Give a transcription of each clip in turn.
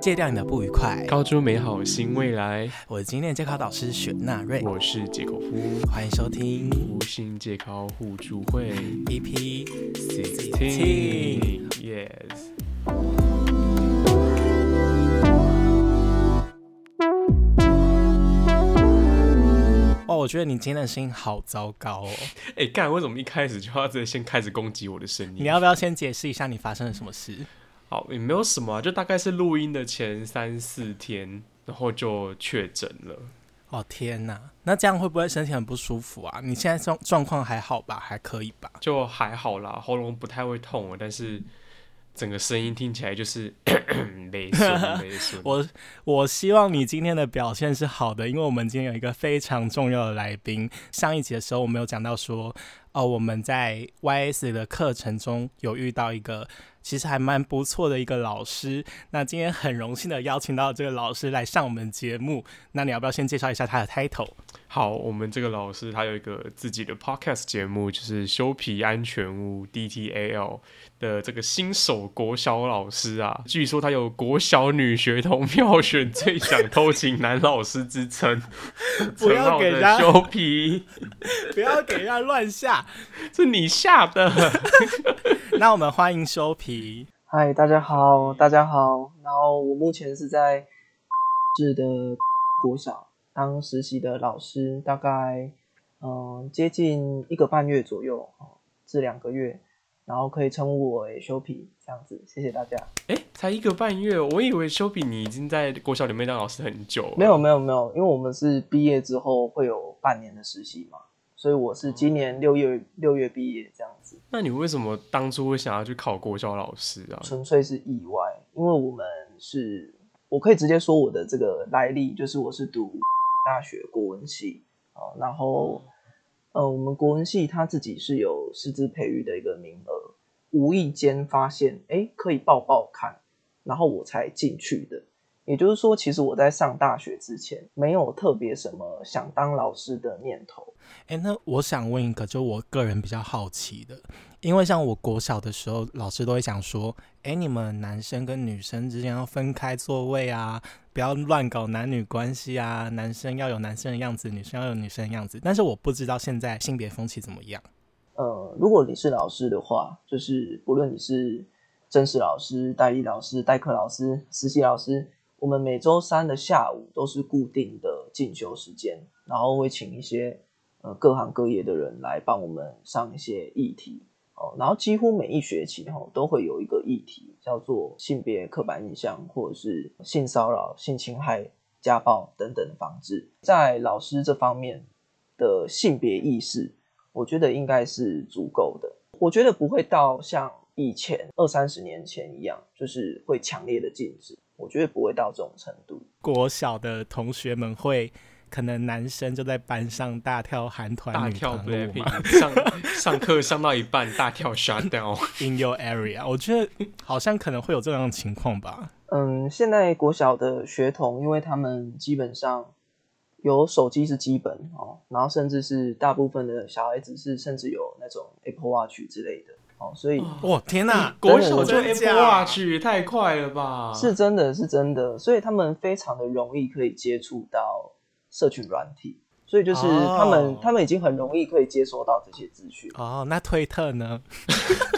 戒掉你的不愉快，高出美好新未来。我是今天的监考导师雪纳瑞，我是戒口夫，欢迎收听无心戒考互助会 EP sixteen。Yes。哦，我觉得你今天的声音好糟糕哦。哎，干，为什么一开始就要这先开始攻击我的声音？你要不要先解释一下你发生了什么事？好，也没有什么，就大概是录音的前三四天，然后就确诊了。哦天哪，那这样会不会身体很不舒服啊？你现在状状况还好吧？还可以吧？就还好啦，喉咙不太会痛，但是整个声音听起来就是没顺没顺。我我希望你今天的表现是好的，因为我们今天有一个非常重要的来宾。上一集的时候我们有讲到说，哦，我们在 YS 的课程中有遇到一个。其实还蛮不错的一个老师，那今天很荣幸的邀请到这个老师来上我们节目。那你要不要先介绍一下他的 title？好，我们这个老师他有一个自己的 podcast 节目，就是修皮安全屋 DTAL 的这个新手国小老师啊。据说他有国小女学童票选最想偷情男老师之称。不要给人家修皮，不要给人家乱下，是你下的。那我们欢迎修皮。嗨，大家好，大家好。然后我目前是在 市的国小当实习的老师，大概嗯接近一个半月左右至两个月，然后可以称呼我为修皮这样子。谢谢大家。哎，才一个半月，我以为修皮你已经在国小里面当老师很久。没有没有没有，因为我们是毕业之后会有半年的实习嘛。所以我是今年六月六月毕业这样子。那你为什么当初会想要去考国教老师啊？纯粹是意外，因为我们是，我可以直接说我的这个来历，就是我是读大学国文系啊，然后呃，我们国文系他自己是有师资培育的一个名额，无意间发现哎可以报报看，然后我才进去的。也就是说，其实我在上大学之前没有特别什么想当老师的念头。哎，那我想问一个，就我个人比较好奇的，因为像我国小的时候，老师都会讲说，哎，你们男生跟女生之间要分开座位啊，不要乱搞男女关系啊，男生要有男生的样子，女生要有女生的样子。但是我不知道现在性别风气怎么样。呃，如果你是老师的话，就是不论你是正式老师、代理老师、代课老师、实习老师。我们每周三的下午都是固定的进修时间，然后会请一些呃各行各业的人来帮我们上一些议题哦。然后几乎每一学期哈都会有一个议题叫做性别刻板印象，或者是性骚扰、性侵害、家暴等等的防治。在老师这方面的性别意识，我觉得应该是足够的。我觉得不会到像以前二三十年前一样，就是会强烈的禁止。我觉得不会到这种程度。国小的同学们会，可能男生就在班上大跳韩团、大跳 Blackpink，上 上课上到一半大跳 Shut Down in Your Area。我觉得好像可能会有这样的情况吧。嗯，现在国小的学童，因为他们基本上有手机是基本哦，然后甚至是大部分的小孩子是甚至有那种 Apple Watch 之类的。哦，所以哇天哪，国小就 Apple Watch 太快了吧？是真的是真的，所以他们非常的容易可以接触到社群软体，所以就是他们他们已经很容易可以接收到这些资讯。哦，那推特呢？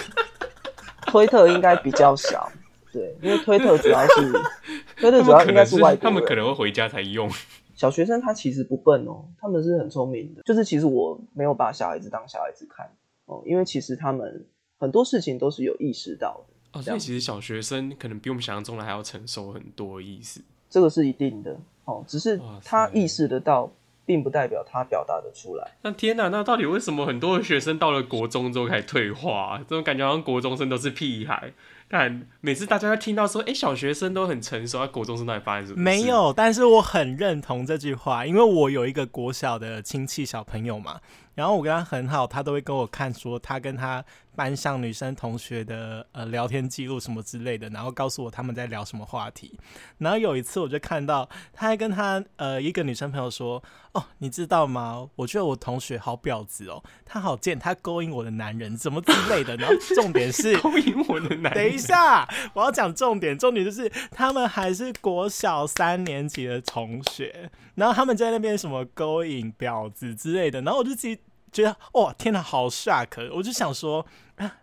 推特应该比较少，对，因为推特主要是 推特主要应该是外他们可能会回家才用。小学生他其实不笨哦，他们是很聪明的，就是其实我没有把小孩子当小孩子看哦，因为其实他们。很多事情都是有意识到的哦，所以其实小学生可能比我们想象中的还要成熟很多意思。这个是一定的哦，只是他意识得到，并不代表他表达的出来。那天哪，那到底为什么很多的学生到了国中之后开始退化？这种感觉好像国中生都是屁孩。但每次大家听到说，哎，小学生都很成熟，啊国中生到底发生什么？没有，但是我很认同这句话，因为我有一个国小的亲戚小朋友嘛。然后我跟他很好，他都会跟我看说他跟他班上女生同学的呃聊天记录什么之类的，然后告诉我他们在聊什么话题。然后有一次我就看到他还跟他呃一个女生朋友说：“哦，你知道吗？我觉得我同学好婊子哦，他好贱，他勾引我的男人，怎么之类的。”然后重点是 勾引我的男人。一下，我要讲重点，重点就是他们还是国小三年级的同学，然后他们在那边什么勾引婊子之类的，然后我就自己觉得哇，天哪，好 shock！我就想说，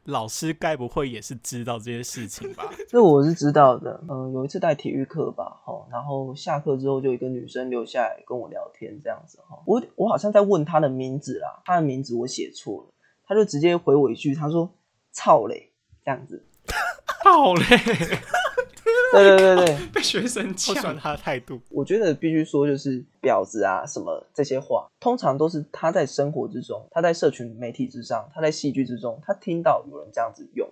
老师该不会也是知道这些事情吧？这我是知道的。嗯，有一次带体育课吧，哈，然后下课之后就一个女生留下来跟我聊天，这样子哈。我我好像在问她的名字啦，她的名字我写错了，她就直接回我一句，她说“操嘞”这样子，“操嘞”。对对对对，被学生呛喜欢他的态度。我觉得必须说，就是婊子啊什么这些话，通常都是他在生活之中，他在社群媒体之上，他在戏剧之中，他听到有人这样子用，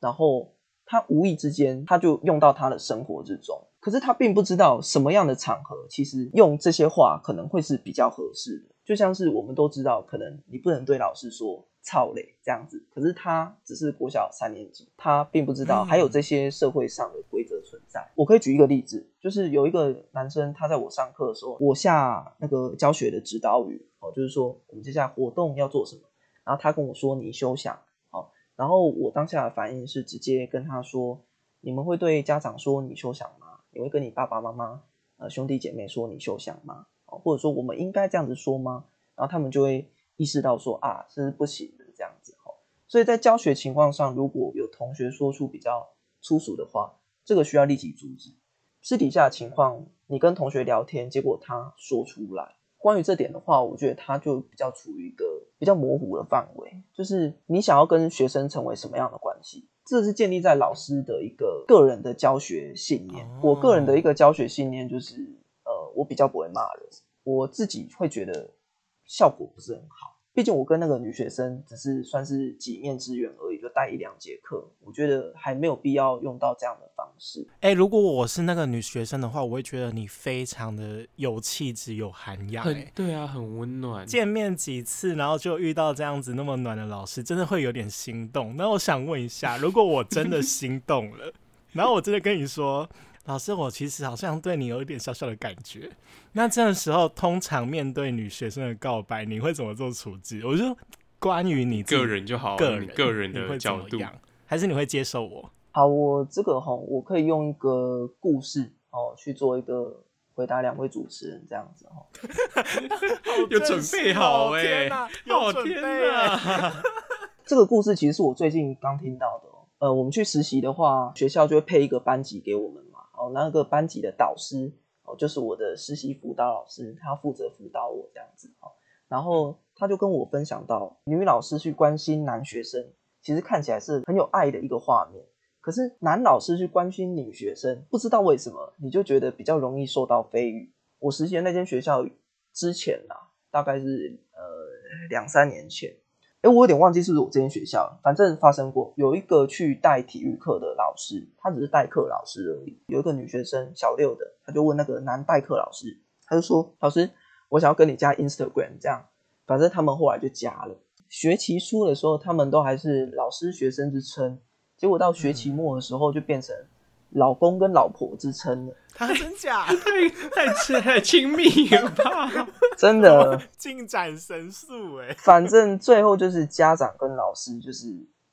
然后他无意之间他就用到他的生活之中。可是他并不知道什么样的场合，其实用这些话可能会是比较合适的。就像是我们都知道，可能你不能对老师说。操嘞，这样子，可是他只是国小三年级，他并不知道还有这些社会上的规则存在。我可以举一个例子，就是有一个男生，他在我上课的时候，我下那个教学的指导语哦，就是说我们接下来活动要做什么，然后他跟我说你休想，好，然后我当下的反应是直接跟他说，你们会对家长说你休想吗？你会跟你爸爸妈妈、呃兄弟姐妹说你休想吗？或者说我们应该这样子说吗？然后他们就会。意识到说啊，这是不行的这样子哈，所以在教学情况上，如果有同学说出比较粗俗的话，这个需要立即阻止。私底下情况，你跟同学聊天，结果他说出来，关于这点的话，我觉得他就比较处于一个比较模糊的范围，就是你想要跟学生成为什么样的关系，这是建立在老师的一个个人的教学信念。我个人的一个教学信念就是，呃，我比较不会骂人，我自己会觉得。效果不是很好，毕竟我跟那个女学生只是算是几面之缘而已，就带一两节课，我觉得还没有必要用到这样的方式。哎，如果我是那个女学生的话，我会觉得你非常的有气质、有涵养。哎，对啊，很温暖。见面几次，然后就遇到这样子那么暖的老师，真的会有点心动。那我想问一下，如果我真的心动了，然后我真的跟你说。老师，我其实好像对你有一点小小的感觉。那这个时候，通常面对女学生的告白，你会怎么做处置？我就关于你个人就好，个人个人的角度，还是你会接受我？好，我这个哈，我可以用一个故事哦去做一个回答两位主持人这样子哈。有准备好哎，好天哪！这个故事其实是我最近刚听到的。呃，我们去实习的话，学校就会配一个班级给我们。哦，那个班级的导师哦，就是我的实习辅导老师，他负责辅导我这样子哦。然后他就跟我分享到，女老师去关心男学生，其实看起来是很有爱的一个画面。可是男老师去关心女学生，不知道为什么，你就觉得比较容易受到非议。我实习的那间学校之前啊，大概是呃两三年前。哎，我有点忘记是不是我这间学校，反正发生过有一个去带体育课的老师，他只是代课老师而已。有一个女学生小六的，他就问那个男代课老师，他就说：“老师，我想要跟你加 Instagram，这样。”反正他们后来就加了。学期初的时候，他们都还是老师学生之称，结果到学期末的时候就变成。老公跟老婆之称的，他真假？太太太亲密了吧？真的进展神速哎！反正最后就是家长跟老师就是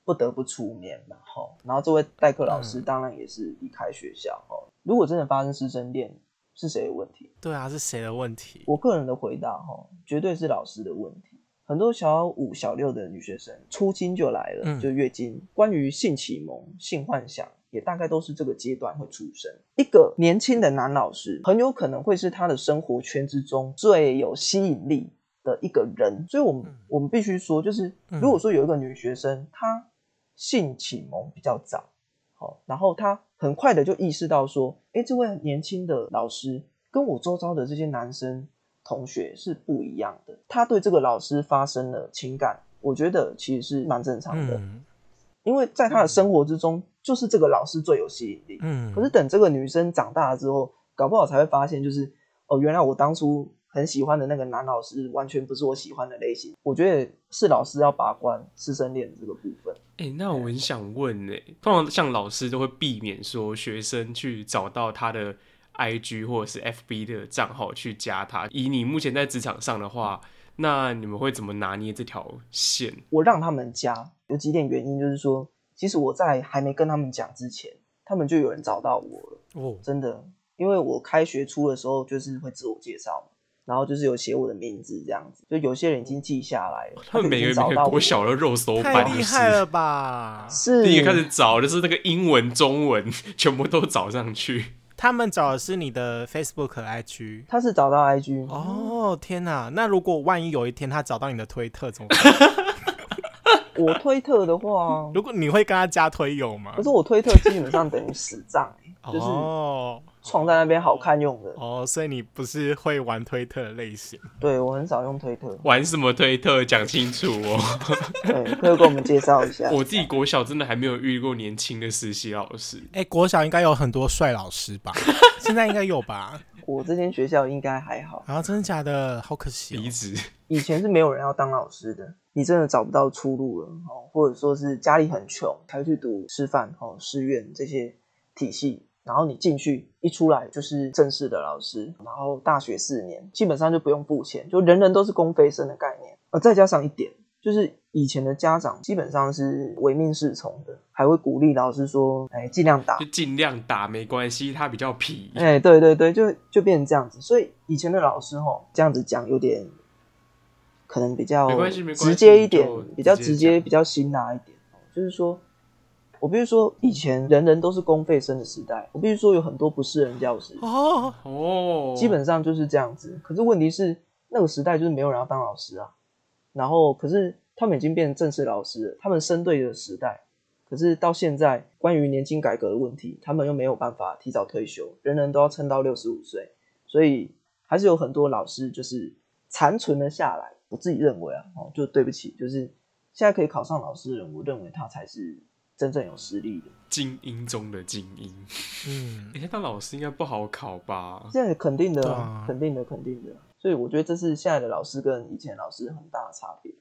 不得不出面嘛，哈。然后这位代课老师当然也是离开学校，哈。如果真的发生师生恋，是谁的问题？对啊，是谁的问题？我个人的回答，哈，绝对是老师的问题。很多小五、小六的女学生初经就来了，就月经。关于性启蒙、性幻想，也大概都是这个阶段会出生。一个年轻的男老师，很有可能会是他的生活圈之中最有吸引力的一个人。所以，我们我们必须说，就是如果说有一个女学生，她性启蒙比较早，好，然后她很快的就意识到说，哎，这位年轻的老师跟我周遭的这些男生。同学是不一样的，他对这个老师发生了情感，我觉得其实是蛮正常的，因为在他的生活之中，就是这个老师最有吸引力。嗯，可是等这个女生长大了之后，搞不好才会发现，就是哦，原来我当初很喜欢的那个男老师，完全不是我喜欢的类型。我觉得是老师要把关师生恋这个部分。哎、那我很想问哎、通常像老师都会避免说学生去找到他的 IG 或者是 FB 的账号去加他。以你目前在职场上的话，那你们会怎么拿捏这条线？我让他们加，有几点原因，就是说，其实我在还没跟他们讲之前，他们就有人找到我了，哦，真的。因为我开学初的时候就是会自我介绍嘛，然后就是有写我的名字这样子，就有些人已经记下来了，他们每个人找到我小的肉搜太版，厉害了吧！是第一个开始找就是那个英文、中文全部都找上去。他们找的是你的 Facebook、IG。他是找到 IG，哦，天哪！那如果万一有一天他找到你的推特怎么办？我推特的话，如果你会跟他加推友吗可？是我推特基本上等于死账、欸，就是哦创在那边好看用的。哦，所以你不是会玩推特的类型。对我很少用推特，玩什么推特？讲清楚哦！对，可以给我们介绍一下。我自己国小真的还没有遇过年轻的实习老师。哎、国小应该有很多帅老师吧？现在应该有吧？我这间学校应该还好，然后真的假的？好可惜、哦。离职，以前是没有人要当老师的，你真的找不到出路了哦，或者说是家里很穷，才会去读师范哦、师院这些体系，然后你进去一出来就是正式的老师，然后大学四年基本上就不用付钱，就人人都是公费生的概念，呃，再加上一点就是以前的家长基本上是唯命是从的，还会鼓励老师说，哎，尽量打就，尽量打没关系，他比较皮。哎，对对对，就就变成这样子。所以以前的老师吼，这样子讲有点可能比较没关系没关系直接一点，比较直接比较辛辣一点。就是说，我必须说，以前人人都是公费生的时代，我必须说有很多不是人教师，哦，哦，基本上就是这样子。可是问题是，那个时代就是没有人要当老师啊。然后，可是他们已经变成正式老师了，他们生对的时代。可是到现在，关于年金改革的问题，他们又没有办法提早退休，人人都要撑到六十五岁，所以还是有很多老师就是残存了下来。我自己认为啊，哦，就对不起，就是现在可以考上老师的人，我认为他才是真正有实力的。精英中的精英。嗯，你看当老师应该不好考吧？现在肯定的啊，啊肯定的，肯定的。所以我觉得这是现在的老师跟以前老师很大的差别。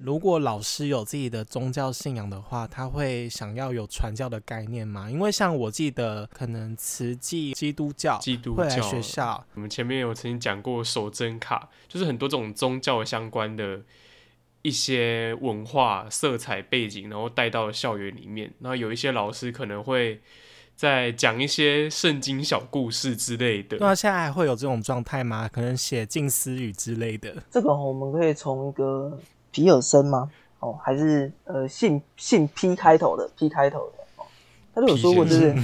如果老师有自己的宗教信仰的话，他会想要有传教的概念吗？因为像我记得，可能慈济基督教基督教学校，我们前面有曾经讲过守真卡，就是很多这种宗教相关的一些文化色彩背景，然后带到校园里面。然后有一些老师可能会在讲一些圣经小故事之类的。对啊，现在还会有这种状态吗？可能写近思语之类的。这个我们可以从一个皮尔森吗？哦，还是呃姓姓 P 开头的 P 开头的哦，他就有说过，就是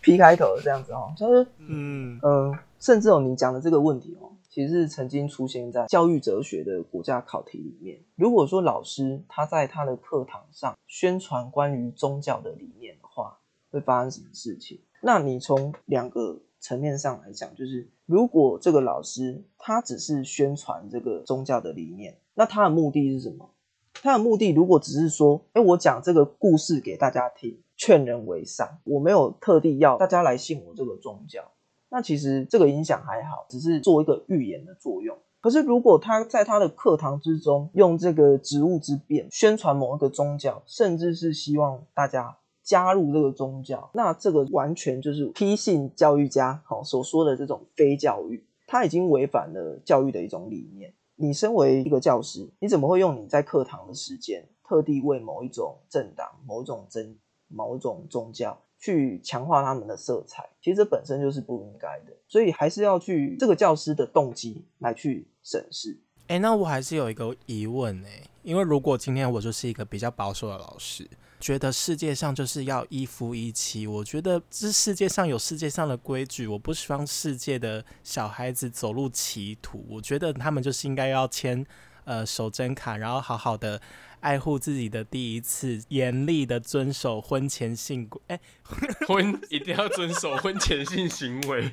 P 开头的这样子哦，就是嗯，呃，甚至哦，你讲的这个问题哦，其实曾经出现在教育哲学的国家考题里面。如果说老师他在他的课堂上宣传关于宗教的理念的话，会发生什么事情？那你从两个层面上来讲，就是如果这个老师他只是宣传这个宗教的理念，那他的目的是什么？他的目的如果只是说，哎，我讲这个故事给大家听，劝人为善，我没有特地要大家来信我这个宗教，那其实这个影响还好，只是做一个预言的作用。可是如果他在他的课堂之中用这个职务之便宣传某一个宗教，甚至是希望大家加入这个宗教，那这个完全就是批信教育家好所说的这种非教育，他已经违反了教育的一种理念。你身为一个教师，你怎么会用你在课堂的时间，特地为某一种政党、某一种真、某种宗教去强化他们的色彩？其实本身就是不应该的，所以还是要去这个教师的动机来去审视。哎、那我还是有一个疑问哎、因为如果今天我就是一个比较保守的老师，觉得世界上就是要一夫一妻，我觉得这世界上有世界上的规矩，我不希望世界的小孩子走入歧途。我觉得他们就是应该要签呃守贞卡，然后好好的爱护自己的第一次，严厉的遵守婚前性规。哎、婚一定要遵守婚前性行为。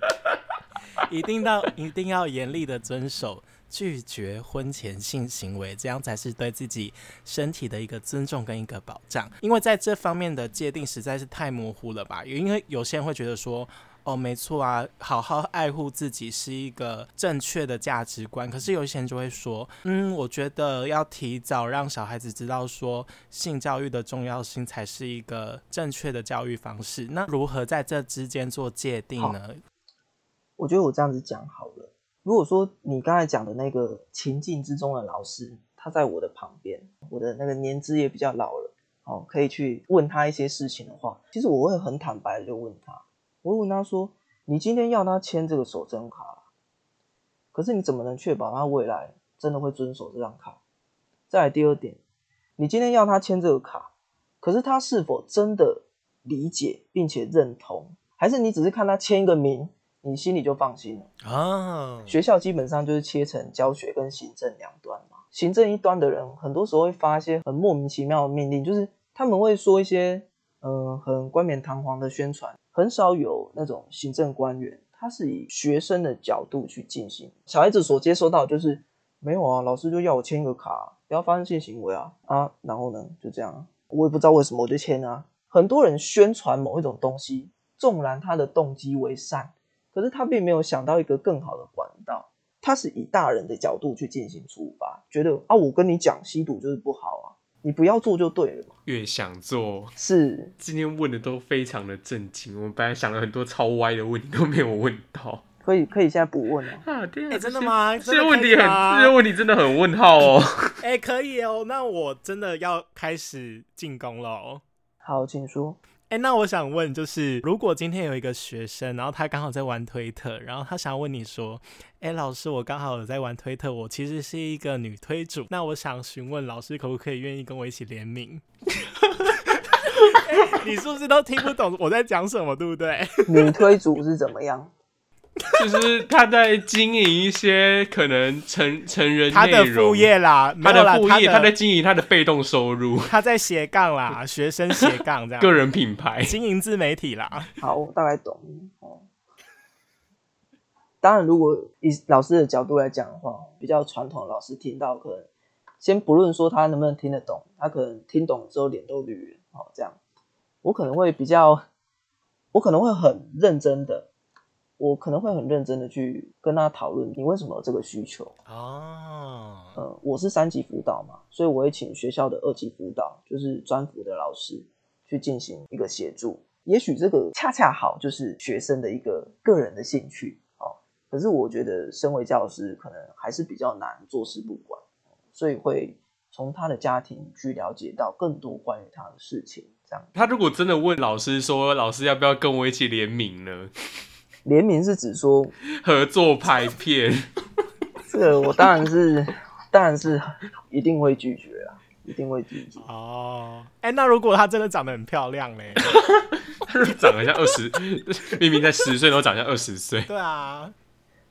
一定要一定要严厉的遵守，拒绝婚前性行为，这样才是对自己身体的一个尊重跟一个保障。因为在这方面的界定实在是太模糊了吧？因为有些人会觉得说。哦，没错啊，好好爱护自己是一个正确的价值观。可是有些人就会说，嗯，我觉得要提早让小孩子知道说性教育的重要性，才是一个正确的教育方式。那如何在这之间做界定呢？我觉得我这样子讲好了。如果说你刚才讲的那个情境之中的老师，他在我的旁边，我的那个年资也比较老了，哦，可以去问他一些事情的话，其实我会很坦白的就问他，我会问他说：“你今天要他签这个守贞卡，可是你怎么能确保他未来真的会遵守这张卡？”再来第二点，你今天要他签这个卡，可是他是否真的理解并且认同，还是你只是看他签一个名？你心里就放心了啊！学校基本上就是切成教学跟行政两端嘛。行政一端的人，很多时候会发一些很莫名其妙的命令，就是他们会说一些嗯很冠冕堂皇的宣传，很少有那种行政官员，他是以学生的角度去进行。小孩子所接收到就是没有啊，老师就要我签一个卡，不要发生性行为啊啊，然后呢就这样，我也不知道为什么我就签啊。很多人宣传某一种东西，纵然他的动机为善。可是他并没有想到一个更好的管道，他是以大人的角度去进行处罚，觉得啊，我跟你讲吸毒就是不好啊，你不要做就对了嘛。越想做是今天问的都非常的震惊，我们本来想了很多超歪的问题都没有问到，可以可以现在不问了啊？对啊，真的吗？这个问题很这个问题真的很问号哦。哎，可以哦，那我真的要开始进攻了哦。好，请说。哎，那我想问，就是如果今天有一个学生，然后他刚好在玩推特，然后他想要问你说：“哎，老师，我刚好有在玩推特，我其实是一个女推主，那我想询问老师，可不可以愿意跟我一起联名？” 你是不是都听不懂我在讲什么，对不对？女推主是怎么样？就是他在经营一些可能成成人他的副业啦，他的副业，他在经营他的被动收入，他在斜杠啦，学生斜杠这样，个人品牌经营自媒体啦。好，我大概懂哦。当然，如果以老师的角度来讲的话，比较传统老师听到可能先不论说他能不能听得懂，他可能听懂之后脸都绿了哦。这样，我可能会比较，我可能会很认真的。我可能会很认真的去跟他讨论，你为什么有这个需求哦？呃，我是三级辅导嘛，所以我会请学校的二级辅导，就是专辅的老师去进行一个协助。也许这个恰恰好就是学生的一个个人的兴趣哦。可是我觉得身为教师，可能还是比较难坐视不管，所以会从他的家庭去了解到更多关于他的事情。这样，他如果真的问老师说，老师要不要跟我一起联名呢？联名是指说合作拍片，这个我当然是，当然是一定会拒绝啊，一定会拒绝。哦，哎，那如果她真的长得很漂亮嘞，长得像二十，明明才十岁都长像二十岁。对啊，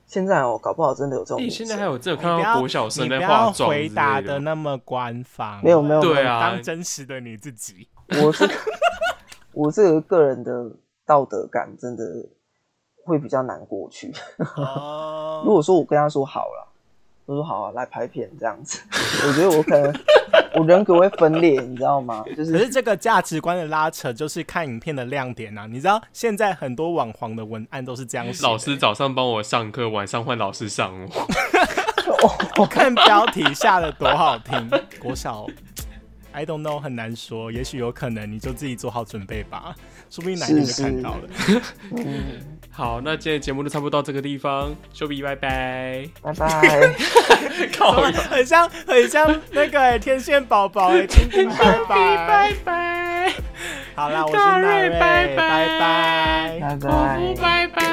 现在哦，搞不好真的有这种。你现在还有这有看到国小生在化妆？回答的那么官方，没有没有，对啊，当真实的你自己。我是 我这个个人的道德感真的。会比较难过去。如果说我跟他说好了，我说好啊，来拍片这样子，我觉得我可能我人格会分裂，你知道吗？就是，可是这个价值观的拉扯，就是看影片的亮点啊。你知道现在很多网黄的文案都是这样写：老师早上帮我上课，晚上换老师上我。我看标题下的多好听，国小。I don't know，很难说，也许有可能，你就自己做好准备吧，说不定哪天就看到了。好，那今天节目就差不多到这个地方，秀比拜拜，拜拜。靠，很像很像那个天线宝宝哎，拜拜。拜拜。好啦，我是奈瑞，拜拜。拜拜。拜拜。